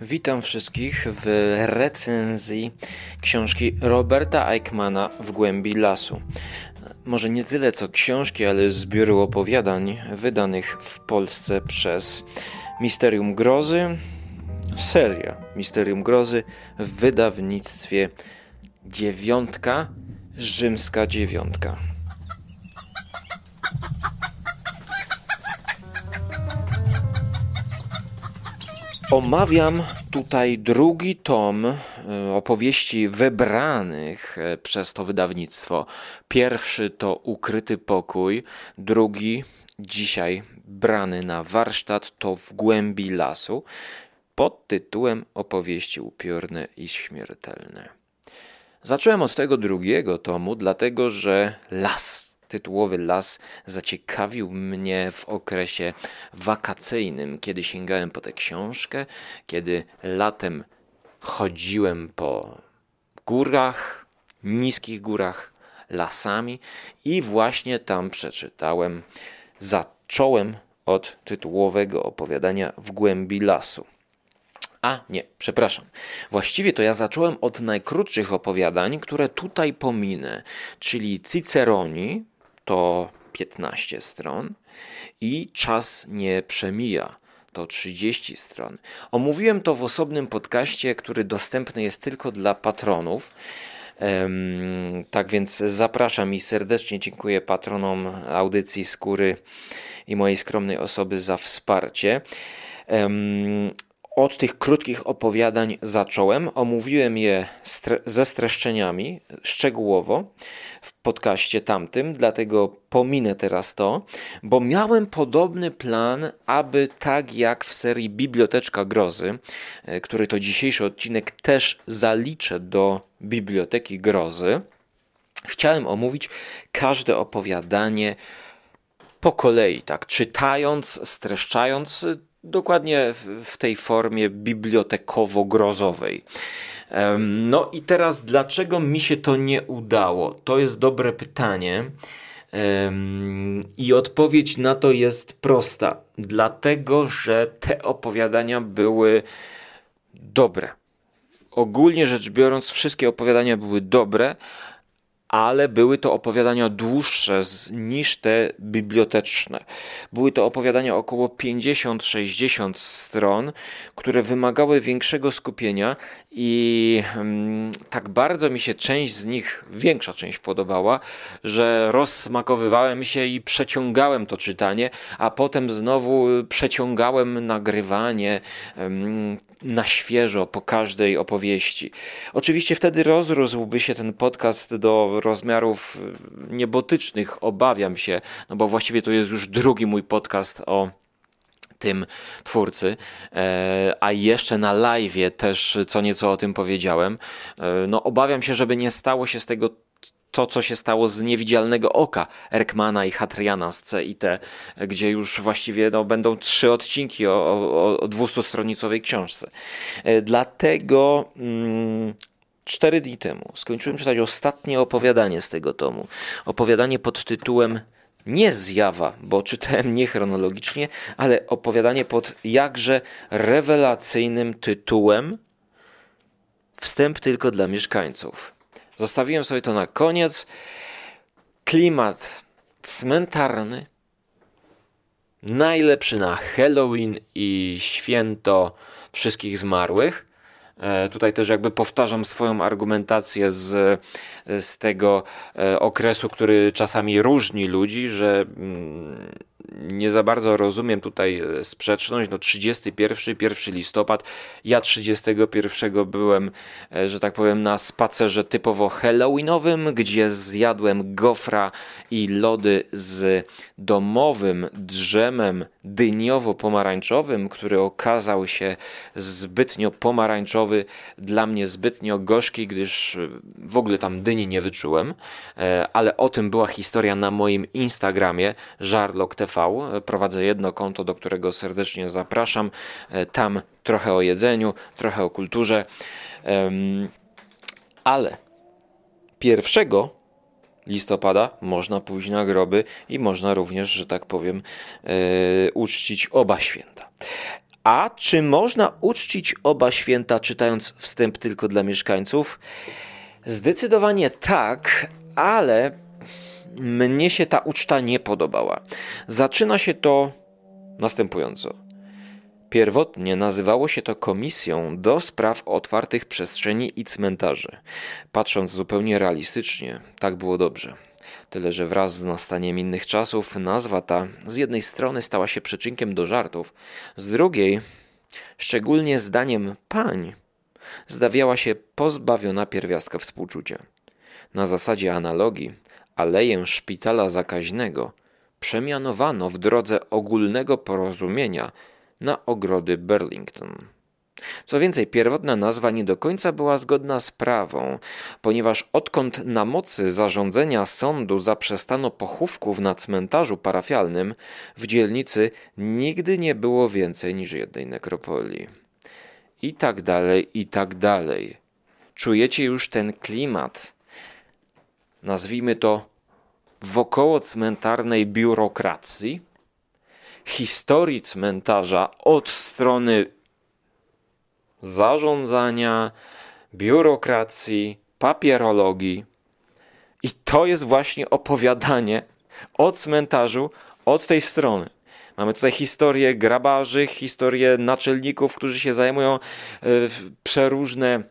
Witam wszystkich w recenzji książki Roberta Eichmana W głębi lasu. Może nie tyle co książki, ale zbioru opowiadań wydanych w Polsce przez Misterium Grozy, seria Misterium Grozy w wydawnictwie Dziewiątka, Rzymska Dziewiątka. Omawiam tutaj drugi tom e, opowieści wybranych e, przez to wydawnictwo. Pierwszy to Ukryty Pokój, drugi dzisiaj brany na warsztat to W głębi lasu pod tytułem Opowieści upiorne i śmiertelne. Zacząłem od tego drugiego tomu, dlatego że las tytułowy las zaciekawił mnie w okresie wakacyjnym, kiedy sięgałem po tę książkę, kiedy latem chodziłem po górach, niskich górach, lasami i właśnie tam przeczytałem, zacząłem od tytułowego opowiadania w głębi lasu. A, nie, przepraszam. Właściwie to ja zacząłem od najkrótszych opowiadań, które tutaj pominę, czyli Ciceroni, to 15 stron i czas nie przemija. To 30 stron. Omówiłem to w osobnym podcaście, który dostępny jest tylko dla patronów. tak więc zapraszam i serdecznie dziękuję patronom audycji Skóry i mojej skromnej osoby za wsparcie. Od tych krótkich opowiadań zacząłem. Omówiłem je ze streszczeniami szczegółowo w podcaście tamtym, dlatego pominę teraz to, bo miałem podobny plan, aby tak jak w serii Biblioteczka Grozy, e, który to dzisiejszy odcinek też zaliczę do Biblioteki Grozy, chciałem omówić każde opowiadanie po kolei, tak, czytając, streszczając dokładnie w tej formie bibliotekowo-grozowej. No i teraz, dlaczego mi się to nie udało? To jest dobre pytanie. I odpowiedź na to jest prosta. Dlatego, że te opowiadania były dobre. Ogólnie rzecz biorąc, wszystkie opowiadania były dobre, ale były to opowiadania dłuższe niż te biblioteczne. Były to opowiadania około 50-60 stron, które wymagały większego skupienia i hmm, tak bardzo mi się część z nich, większa część podobała, że rozsmakowywałem się i przeciągałem to czytanie, a potem znowu przeciągałem nagrywanie hmm, na świeżo po każdej opowieści. Oczywiście wtedy rozrósłby się ten podcast do rozmiarów y, niebotycznych, obawiam się, no bo właściwie to jest już drugi mój podcast o tym twórcy, e, a jeszcze na live też co nieco o tym powiedziałem. E, no obawiam się, żeby nie stało się z tego to, co się stało z niewidzialnego oka Erkmana i Hatriana z CIT, gdzie już właściwie no, będą trzy odcinki o, o, o 200-stronicowej książce. E, dlatego mm, cztery dni temu skończyłem czytać ostatnie opowiadanie z tego tomu. Opowiadanie pod tytułem nie zjawa, bo czytałem nie chronologicznie, ale opowiadanie pod jakże rewelacyjnym tytułem Wstęp tylko dla mieszkańców. Zostawiłem sobie to na koniec. Klimat cmentarny. Najlepszy na Halloween i święto wszystkich zmarłych. E, tutaj też jakby powtarzam swoją argumentację z, z tego e, okresu, który czasami różni ludzi, że mm, nie za bardzo rozumiem tutaj e, sprzeczność. No 31, 1 listopad. Ja 31 byłem, e, że tak powiem, na spacerze typowo halloweenowym, gdzie zjadłem gofra i lody z domowym drzemem dyniowo-pomarańczowym, który okazał się zbytnio pomarańczowy, dla mnie zbytnio gorzki, gdyż e, w ogóle tam dyni nie wyczułem. Ale o tym była historia na moim Instagramie, żarlok TV Prowadzę jedno konto, do którego serdecznie zapraszam. E, tam trochę o jedzeniu, trochę o kulturze. Ale pierwszego listopada można pójść na groby i można również, że tak powiem, e, uczcić oba święta. A czy można uczcić oba święta, czytając wstęp tylko dla mieszkańców? Zdecydowanie tak, ale mnie się ta uczta nie podobała. Zaczyna się to następująco. Pierwotnie nazywało się to Komisją do Spraw Otwartych Przestrzeni i Cmentarzy. Patrząc zupełnie realistycznie, tak było dobrze. Tyle, że wraz z nastaniem innych czasów nazwa ta z jednej strony stała się przyczynkiem do żartów, z drugiej, szczególnie zdaniem pań, zdawiała się pozbawiona pierwiastka współczucia. Na zasadzie analogii aleję szpitala zakaźnego przemianowano w drodze ogólnego porozumienia na ogrody Burlington. Co więcej, pierwotna nazwa nie do końca była zgodna z prawą, ponieważ odkąd na mocy zarządzenia sądu zaprzestano pochówków na cmentarzu parafialnym, w dzielnicy nigdy nie było więcej niż jednej nekropolii. I tak dalej, i tak dalej. Czujecie już ten klimat. Nazwijmy to wokoło cmentarnej biurokracji, historii cmentarza od strony zarządzania, biurokracji, papierologii. I to jest właśnie opowiadanie o cmentarzu od tej strony. Mamy tutaj historię grabarzy, historię naczelników, którzy się zajmują e, przeróżne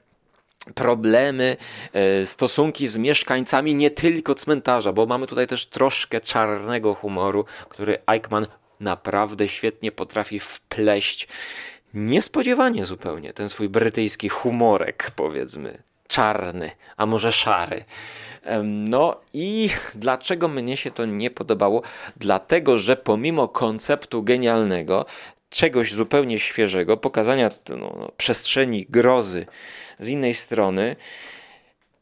problemy, e, stosunki z mieszkańcami nie tylko cmentarza, bo mamy tutaj też troszkę czarnego humoru, który Eichmann naprawdę świetnie potrafi wpleść niespodziewanie zupełnie ten swój brytyjski humorek, powiedzmy, czarny, a może szary. No i dlaczego mnie się to nie podobało? Dlatego, że pomimo konceptu genialnego, czegoś zupełnie świeżego, pokazania no, no przestrzeni grozy z innej strony,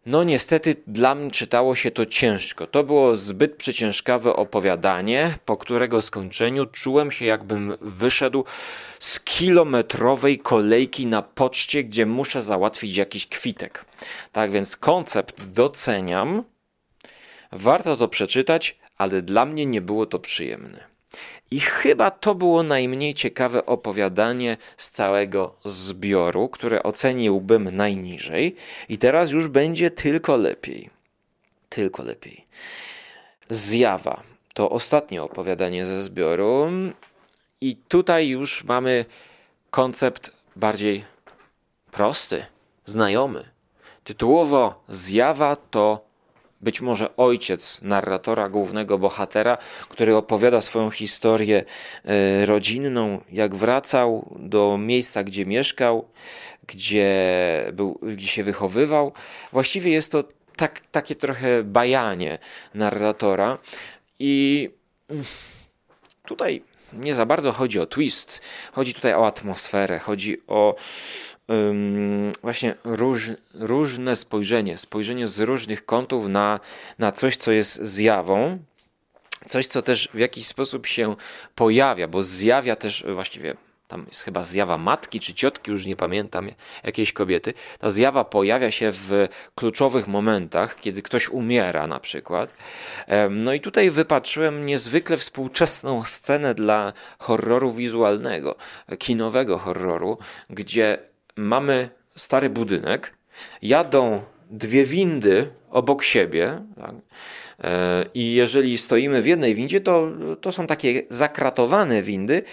no niestety dla mnie czytało się to ciężko. To było zbyt przeciężkawe opowiadanie, po którego skończeniu czułem się jakbym wyszedł z kilometrowej kolejki na poczcie, gdzie muszę załatwić jakiś kwitek. Tak więc koncept doceniam. Warto to przeczytać, ale dla mnie nie było to przyjemne. I chyba to było najmniej ciekawe opowiadanie z całego zbioru, które oceniłbym najniżej, i teraz już będzie tylko lepiej. Tylko lepiej. Zjawa to ostatnie opowiadanie ze zbioru, i tutaj już mamy koncept bardziej prosty, znajomy. Tytułowo zjawa to być może ojciec narratora, głównego bohatera, który opowiada swoją historię e, rodzinną, jak wracał do miejsca, gdzie mieszkał, gdzie, był, gdzie się wychowywał. Właściwie jest to tak, takie trochę bajanie narratora. I tutaj nie za bardzo chodzi o twist, chodzi tutaj o atmosferę, chodzi o właśnie róż, różne spojrzenie, spojrzenie z różnych kątów na, na coś, co jest zjawą, coś, co też w jakiś sposób się pojawia, bo zjawia też właściwie tam jest chyba zjawa matki czy ciotki, już nie pamiętam, jakiejś kobiety. Ta zjawa pojawia się w kluczowych momentach, kiedy ktoś umiera na przykład. No i tutaj wypatrzyłem niezwykle współczesną scenę dla horroru wizualnego, kinowego horroru, gdzie mamy stary budynek, jadą dwie windy obok siebie. Tak? E, I jeżeli stoimy w jednej windzie, to, to są takie zakratowane windy.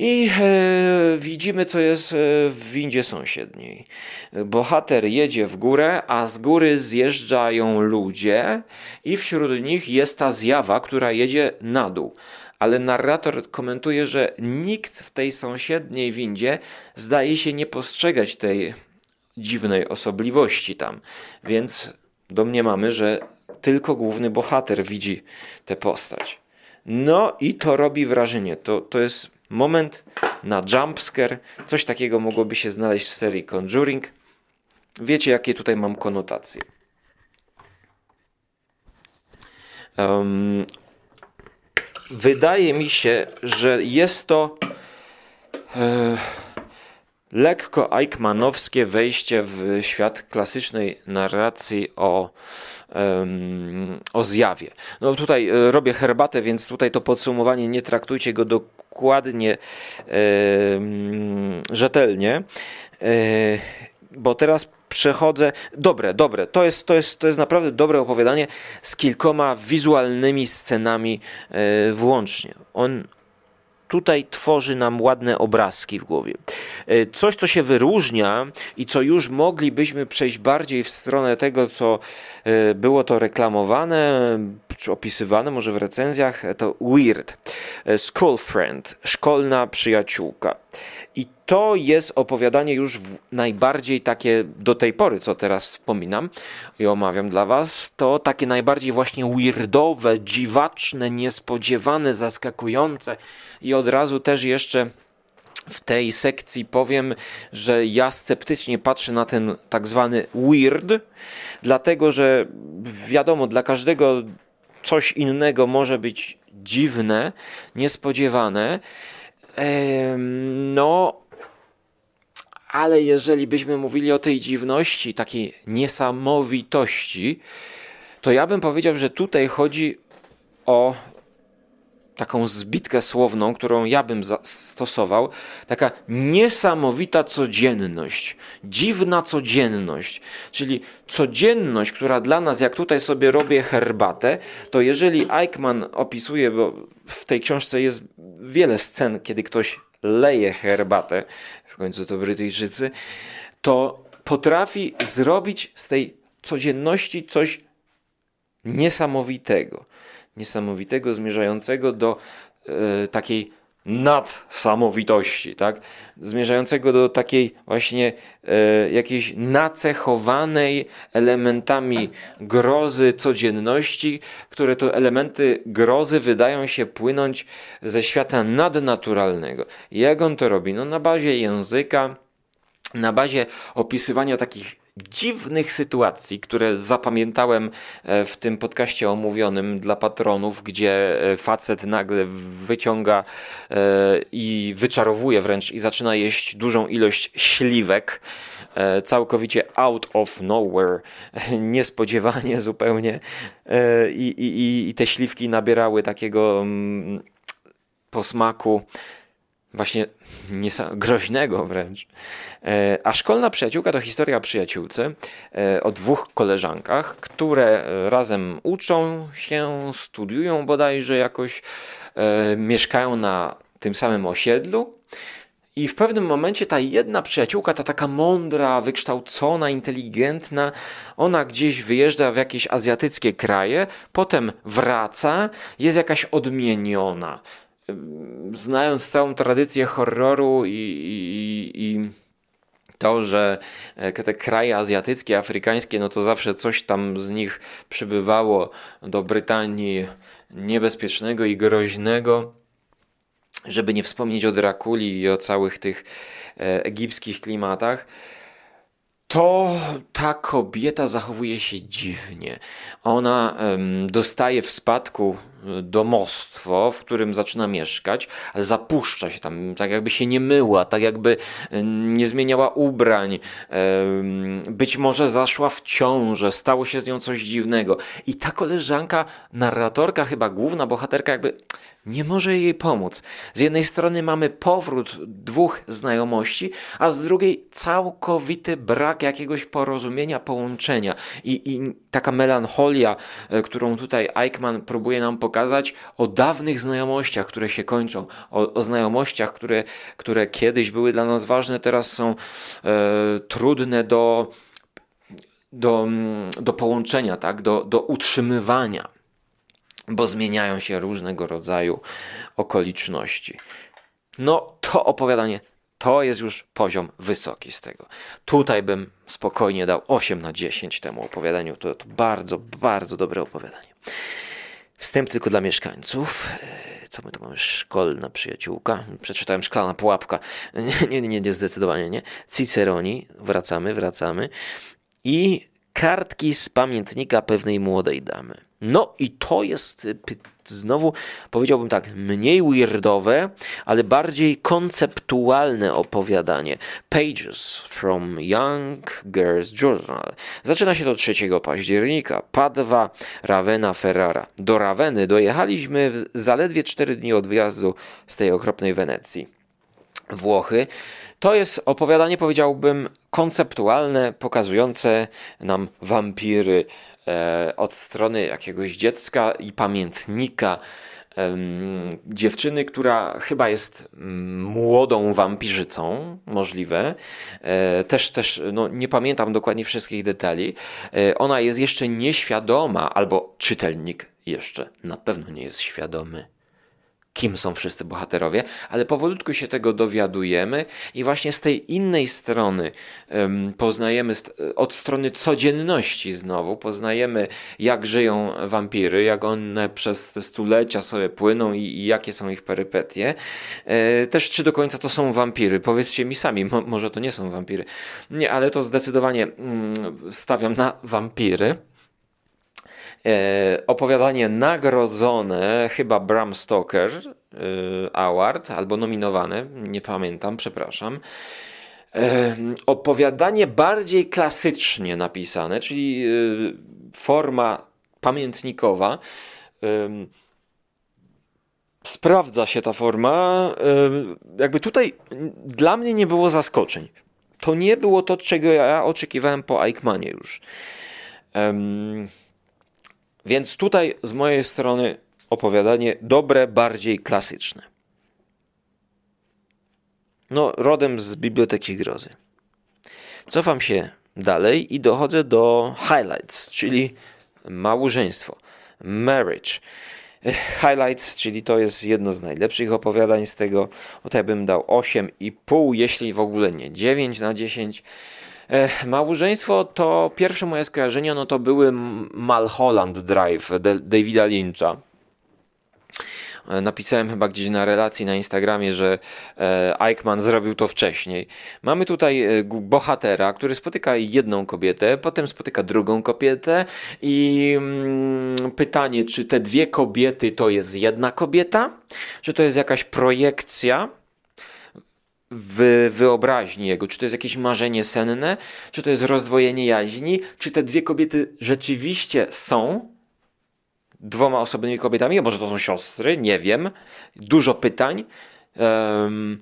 I e, widzimy, co jest e, w windzie sąsiedniej. Bohater jedzie w górę, a z góry zjeżdżają ludzie, i wśród nich jest ta zjawa, która jedzie na dół ale narrator komentuje, że nikt w tej sąsiedniej windzie zdaje się nie postrzegać tej dziwnej osobliwości tam. Więc domniemamy, że tylko główny bohater widzi tę postać. No i to robi wrażenie. To, to jest moment na jumpscare. Coś takiego mogłoby się znaleźć w serii Conjuring. Wiecie, jakie tutaj mam konotacje. Um, wydaje mi się, że jest to e, lekko Eichmannowskie wejście w świat klasycznej narracji o, um, o zjawie. No tutaj e, robię herbatę, więc tutaj to podsumowanie nie traktujcie go dokładnie, um, rzetelnie, um, bo teraz przechodzę. Dobre, dobre. To jest, to, jest, to jest naprawdę dobre opowiadanie z kilkoma wizualnymi scenami e, włącznie. On, tutaj tworzy nam ładne obrazki w głowie. E, coś, co się wyróżnia i co już moglibyśmy przejść bardziej w stronę tego, co e, było to reklamowane, czy opisywane może w recenzjach, to Weird. E, School Friend, szkolna przyjaciółka. I to jest opowiadanie już najbardziej takie do tej pory, co teraz wspominam i omawiam dla Was, to takie najbardziej właśnie weirdowe, dziwaczne, niespodziewane, zaskakujące i od razu też jeszcze w tej sekcji powiem, że ja sceptycznie patrzę na ten tak zwany weird, dlatego że wiadomo, dla każdego coś innego może być dziwne, niespodziewane. No, ale jeżeli byśmy mówili o tej dziwności, takiej niesamowitości, to ja bym powiedział, że tutaj chodzi o taką zbitkę słowną, którą ja bym stosował, taka niesamowita codzienność, dziwna codzienność, czyli codzienność, która dla nas, jak tutaj sobie robię herbatę, to jeżeli Eichmann opisuje, bo w tej książce jest wiele scen, kiedy ktoś leje herbatę, w końcu to Brytyjczycy, to potrafi zrobić z tej codzienności coś niesamowitego niesamowitego, zmierzającego do e, takiej nadsamowitości, tak? zmierzającego do takiej właśnie e, jakiejś nacechowanej elementami grozy codzienności, które to elementy grozy wydają się płynąć ze świata nadnaturalnego. Jak on to robi? No na bazie języka, na bazie opisywania takich dziwnych sytuacji, które zapamiętałem e, w tym podcaście omówionym dla patronów, gdzie e, facet nagle wyciąga e, i wyczarowuje wręcz i zaczyna jeść dużą ilość śliwek całkowicie out of nowhere, niespodziewanie zupełnie i, i, i te śliwki nabierały takiego mm, posmaku właśnie groźnego wręcz. E, a szkolna przyjaciółka to historia przyjaciółce, e, o dwóch koleżankach, które e, razem uczą się, studiują bodajże jakoś, mieszkają na tym samym osiedlu. I w pewnym momencie ta jedna przyjaciółka, ta taka mądra, wykształcona, inteligentna, ona gdzieś wyjeżdża w jakieś azjatyckie kraje, potem wraca, jest jakaś odmieniona znając całą tradycję horroru i, i, i to, że e, te kraje azjatyckie, afrykańskie, no to zawsze coś tam z nich przybywało do Brytanii niebezpiecznego i groźnego. Żeby nie wspomnieć o Drakuli i o całych tych e, egipskich klimatach to ta kobieta zachowuje się dziwnie. Ona dostaje w spadku domostwo, w którym zaczyna mieszkać, ale zapuszcza się tam, tak jakby się nie myła, tak jakby nie zmieniała ubrań, być może zaszła w ciążę, stało się z nią coś dziwnego. I ta koleżanka, narratorka, chyba główna bohaterka, jakby nie może jej pomóc. Z jednej strony mamy powrót dwóch znajomości, a z drugiej całkowity brak jakiegoś porozumienia, połączenia. I, i taka melancholia, e, którą tutaj Eichmann próbuje nam pokazać o dawnych znajomościach, które się kończą, o, o znajomościach, które, które kiedyś były dla nas ważne, teraz są e, trudne do, do, mm, do połączenia, tak? do, do utrzymywania bo zmieniają się różnego rodzaju okoliczności. No, to opowiadanie to jest już poziom wysoki z tego. Tutaj bym spokojnie dał 8 na 10 temu opowiadaniu. To, to bardzo, bardzo dobre opowiadanie. Wstęp tylko dla mieszkańców. E, co my tu mamy? Szkolna przyjaciółka. Przeczytałem szklana pułapka. Nie, nie, nie, nie zdecydowanie nie. Ciceroni. Wracamy, wracamy. I kartki z pamiętnika pewnej młodej damy. No i to jest y, znowu, powiedziałbym tak, mniej weirdowe, ale bardziej konceptualne opowiadanie. Pages from Young Girls Journal. Zaczyna się to 3 października. Padwa, Ravenna, Ferrara. Do Raveny dojechaliśmy zaledwie 4 dni od wyjazdu z tej okropnej Wenecji. Włochy. To jest opowiadanie, powiedziałbym, konceptualne, pokazujące nam wampiry od strony jakiegoś dziecka i pamiętnika. E, dziewczyny, która chyba jest mm, młodą wampirzycą, możliwe. E, też, też no, nie pamiętam dokładnie wszystkich detali. E, ona jest jeszcze nieświadoma, albo czytelnik jeszcze na pewno nie jest świadomy kim są wszyscy bohaterowie, ale powolutku się tego dowiadujemy i właśnie z tej innej strony um, poznajemy, od strony codzienności znowu, poznajemy jak żyją wampiry, jak one przez te stulecia sobie płyną i, i jakie są ich perypetie. E, też czy do końca to są wampiry? Powiedzcie mi sami, mo, może to nie są wampiry. Nie, ale to zdecydowanie mm, stawiam na wampiry. E, opowiadanie nagrodzone, chyba Bram Stoker e, Award, albo nominowane, nie pamiętam, przepraszam. E, opowiadanie bardziej klasycznie napisane, czyli forma pamiętnikowa. Sprawdza się ta forma. Jakby tutaj dla mnie nie było zaskoczeń. To nie było to, czego ja oczekiwałem po Eichmanie już. Więc tutaj z mojej strony opowiadanie dobre, bardziej klasyczne. No, rodem z Biblioteki Grozy. Cofam się dalej i dochodzę do highlights, czyli małżeństwo, marriage. Highlights, czyli to jest jedno z najlepszych opowiadań z tego. Ja bym dał 8,5, jeśli w ogóle nie 9 na 10. E, małżeństwo to pierwsze moje skojarzenia, no to były Malholland Drive Davida Lyncha. E, napisałem chyba gdzieś na relacji na Instagramie, że e, Eichmann zrobił to wcześniej. Mamy tutaj bohatera, który spotyka jedną kobietę, potem spotyka drugą kobietę i mm, pytanie, czy te dwie kobiety to jest jedna kobieta, czy to jest jakaś projekcja w wyobraźni jego, czy to jest jakieś marzenie senne, czy to jest rozdwojenie jaźni, czy te dwie kobiety rzeczywiście są dwoma osobnymi kobietami, a może to są siostry, nie wiem. Dużo pytań. Um,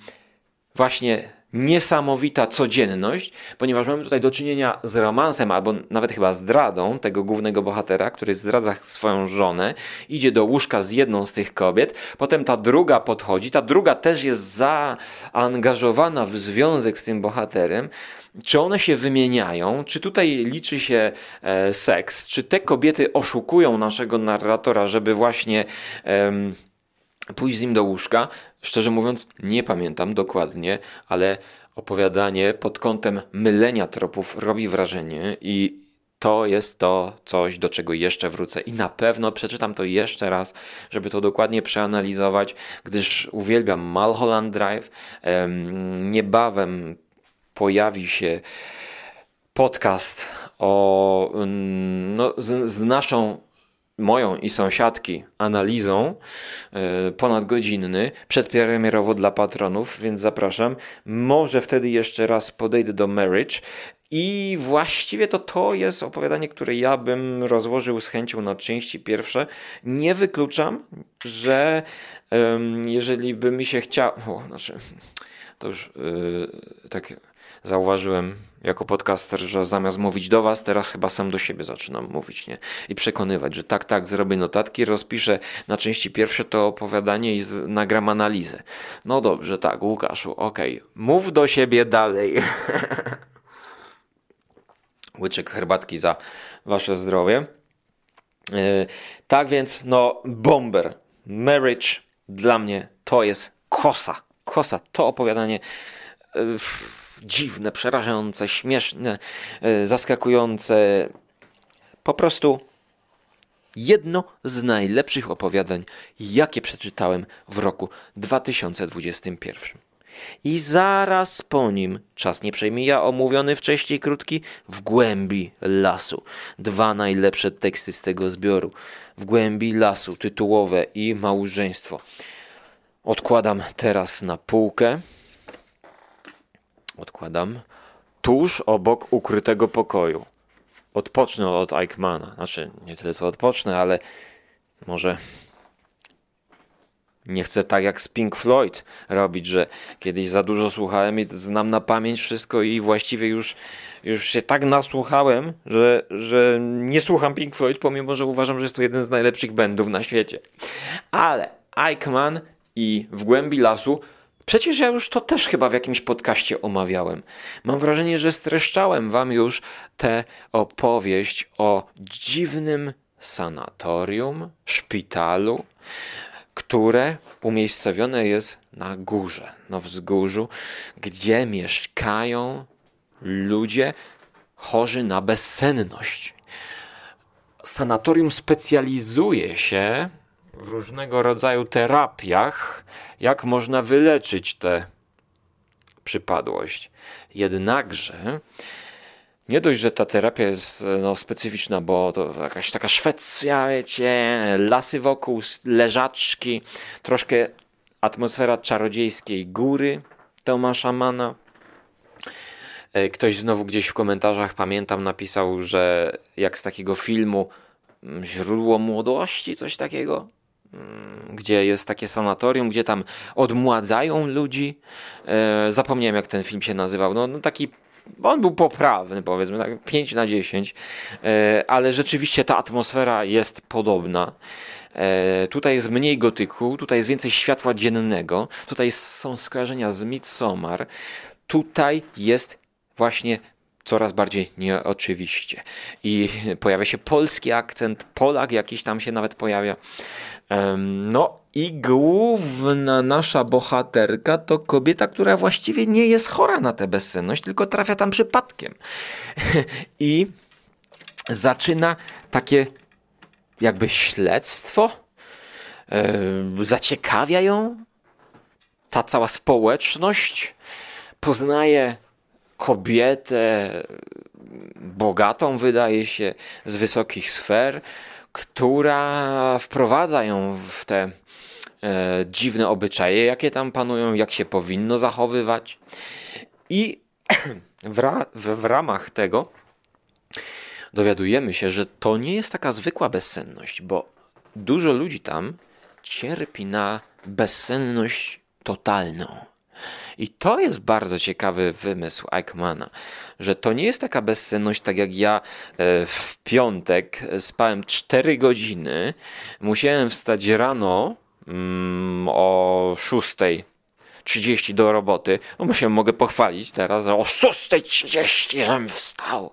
właśnie niesamowita codzienność, ponieważ mamy tutaj do czynienia z romansem, albo nawet chyba zdradą tego głównego bohatera, który zdradza swoją żonę, idzie do łóżka z jedną z tych kobiet, potem ta druga podchodzi, ta druga też jest zaangażowana w związek z tym bohaterem. Czy one się wymieniają? Czy tutaj liczy się e, seks? Czy te kobiety oszukują naszego narratora, żeby właśnie. E, pójść z nim do łóżka. Szczerze mówiąc, nie pamiętam dokładnie, ale opowiadanie pod kątem mylenia tropów robi wrażenie i to jest to coś, do czego jeszcze wrócę i na pewno przeczytam to jeszcze raz, żeby to dokładnie przeanalizować, gdyż uwielbiam Mulholland Drive. Niebawem pojawi się podcast o, no, z, z naszą moją i sąsiadki analizą e, ponadgodzinny, przedpremierowo dla patronów, więc zapraszam. Może wtedy jeszcze raz podejdę do Marriage i właściwie to to jest opowiadanie, które ja bym rozłożył z chęcią na części pierwsze. Nie wykluczam, że jeżeli by mi się chciało, znaczy to już yy, tak zauważyłem jako podcaster, że zamiast mówić do Was, teraz chyba sam do siebie zaczynam mówić, nie? I przekonywać, że tak, tak, zrobię notatki, rozpiszę na części pierwsze to opowiadanie i z, nagram analizę. No dobrze, tak, Łukaszu, okej, okay. mów do siebie dalej. Łyczek herbatki za Wasze zdrowie. Yy, tak więc, no, Bomber, Marriage dla mnie to jest kosa. Kosa, to opowiadanie. Yy, dziwne, przerażające, śmieszne, e, zaskakujące. Po prostu jedno z najlepszych opowiadań, jakie przeczytałem w roku 2021. I zaraz po nim, czas nie przemija, omówiony wcześniej krótki, w głębi lasu. Dwa najlepsze teksty z tego zbioru. W głębi lasu, tytułowe i małżeństwo. Odkładam teraz na półkę. Odkładam tuż obok ukrytego pokoju. Odpocznę od Eichmana. Znaczy, nie tyle co odpocznę, ale może nie chcę tak jak z Pink Floyd robić, że kiedyś za dużo słuchałem i znam na pamięć wszystko i właściwie już, już się tak nasłuchałem, że, że nie słucham Pink Floyd, pomimo że uważam, że jest to jeden z najlepszych bandów na świecie. Ale Eichmann i W głębi lasu Przecież ja już to też chyba w jakimś podcaście omawiałem. Mam wrażenie, że streszczałem wam już tę opowieść o dziwnym sanatorium, szpitalu, które umiejscowione jest na górze, na wzgórzu, gdzie mieszkają ludzie chorzy na bezsenność. Sanatorium specjalizuje się w różnego rodzaju terapiach, jak można wyleczyć tę przypadłość. Jednakże nie dość, że ta terapia jest no, specyficzna, bo to jakaś taka Szwecja, wiecie, lasy wokół, leżaczki, troszkę atmosfera czarodziejskiej góry Tomasza Mana. E, ktoś znowu gdzieś w komentarzach, pamiętam, napisał, że jak z takiego filmu mm, Źródło Młodości, coś takiego, gdzie jest takie sanatorium, gdzie tam odmładzają ludzi. E, zapomniałem, jak ten film się nazywał. No, no taki on był poprawny, powiedzmy, tak 5 na 10, e, ale rzeczywiście ta atmosfera jest podobna. E, tutaj jest mniej gotyku, tutaj jest więcej światła dziennego, tutaj są skojarzenia z Midsommar, tutaj jest właśnie coraz bardziej nieoczywiście. I pojawia się polski akcent, Polak jakiś tam się nawet pojawia. No i główna nasza bohaterka to kobieta, która właściwie nie jest chora na tę bezsenność, tylko trafia tam przypadkiem. I zaczyna takie jakby śledztwo. Zaciekawia ją ta cała społeczność. Poznaje kobietę bogatą, wydaje się, z wysokich sfer która wprowadza ją w te e, dziwne obyczaje, jakie tam panują, jak się powinno zachowywać. I w, ra w, w ramach tego dowiadujemy się, że to nie jest taka zwykła bezsenność, bo dużo ludzi tam cierpi na bezsenność totalną. I to jest bardzo ciekawy wymysł Eichmana, że to nie jest taka bezsenność, tak jak ja e, w piątek spałem 4 godziny, musiałem wstać rano mm, o 6 30 do roboty, no się mogę pochwalić teraz, o 6.30 żem wstał.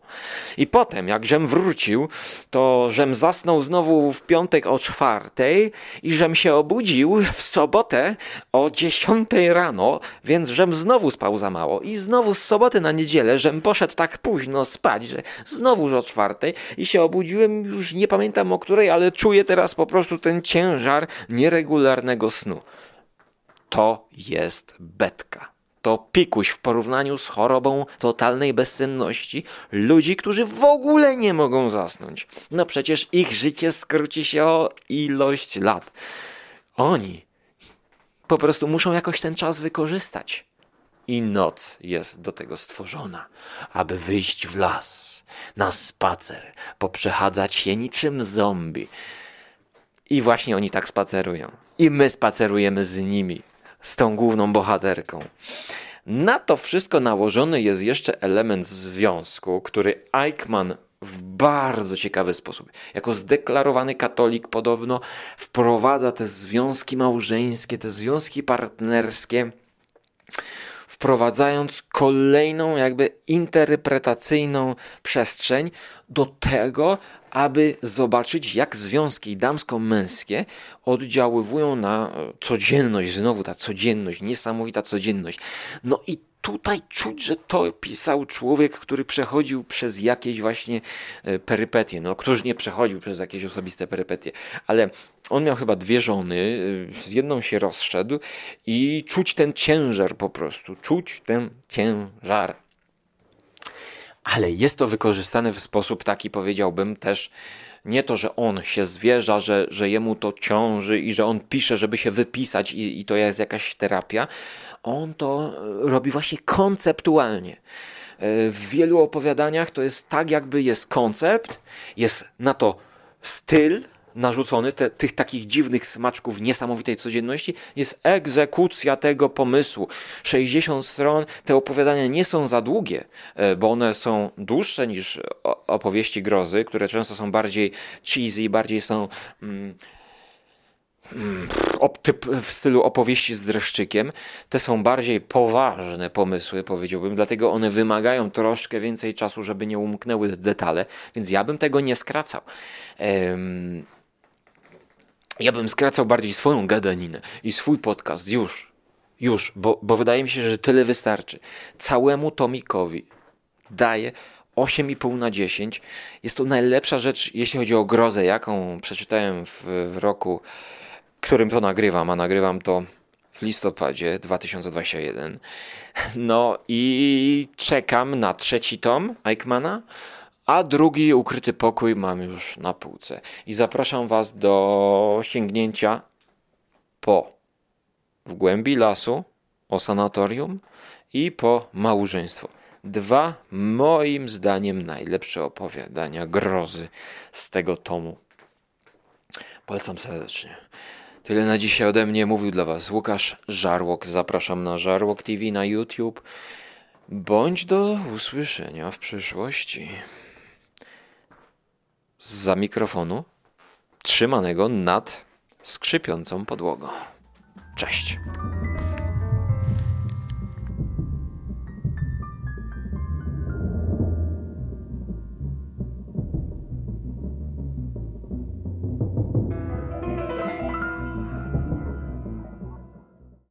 I potem, jak żem wrócił, to żem zasnął znowu w piątek o czwartej i żem się obudził w sobotę o 10 rano, więc żem znowu spał za mało. I znowu z soboty na niedzielę żem poszedł tak późno spać, że znowu o czwartej i się obudziłem, już nie pamiętam o której, ale czuję teraz po prostu ten ciężar nieregularnego snu to jest betka. To pikuś w porównaniu z chorobą totalnej bezsenności ludzi, którzy w ogóle nie mogą zasnąć. No przecież ich życie skróci się o ilość lat. Oni po prostu muszą jakoś ten czas wykorzystać. I noc jest do tego stworzona, aby wyjść w las, na spacer, poprzechadzać się niczym zombie. I właśnie oni tak spacerują. I my spacerujemy z nimi z tą główną bohaterką. Na to wszystko nałożony jest jeszcze element związku, który Eichmann w bardzo ciekawy sposób, jako zdeklarowany katolik podobno, wprowadza te związki małżeńskie, te związki partnerskie, wprowadzając kolejną jakby interpretacyjną przestrzeń do tego, aby zobaczyć, jak związki damsko-męskie oddziaływują na codzienność. Znowu ta codzienność, niesamowita codzienność. No i tutaj czuć, że to pisał człowiek, który przechodził przez jakieś właśnie e, perypetie. No, któż nie przechodził przez jakieś osobiste perypetie, ale on miał chyba dwie żony, z jedną się rozszedł i czuć ten ciężar po prostu, czuć ten ciężar. Ale jest to wykorzystane w sposób taki, powiedziałbym, też nie to, że on się zwierza, że, że jemu to ciąży i że on pisze, żeby się wypisać i, i to jest jakaś terapia. On to robi właśnie konceptualnie. W wielu opowiadaniach to jest tak, jakby jest koncept, jest na to styl, narzucony, te, tych takich dziwnych smaczków niesamowitej codzienności, jest egzekucja tego pomysłu. 60 stron, te opowiadania nie są za długie, e, bo one są dłuższe niż opowieści grozy, które często są bardziej cheesy, bardziej są. Mm, mm w stylu opowieści z dreszczykiem. Te są bardziej poważne pomysły, powiedziałbym, dlatego one wymagają troszkę więcej czasu, żeby nie umknęły detale, więc ja bym tego nie skracał. Ja bym skracał bardziej swoją gadaninę i swój podcast już, już, bo, bo wydaje mi się, że tyle wystarczy. Całemu tomikowi daję 8,5 na 10. Jest to najlepsza rzecz, jeśli chodzi o grozę, jaką przeczytałem w, w roku, którym to nagrywam, a nagrywam to w listopadzie 2021. No i czekam na trzeci tom Eichmana a drugi ukryty pokój mam już na półce. I zapraszam Was do sięgnięcia po w głębi lasu, o sanatorium i po małżeństwo. Dwa, moim zdaniem, najlepsze opowiadania grozy z tego tomu. Polecam serdecznie. Tyle na dzisiaj ode mnie mówił dla Was Łukasz Żarłok. Zapraszam na Żarłok TV na YouTube. Bądź do usłyszenia w przyszłości za mikrofonu trzymanego nad skrzypiącą podłogą. Cześć.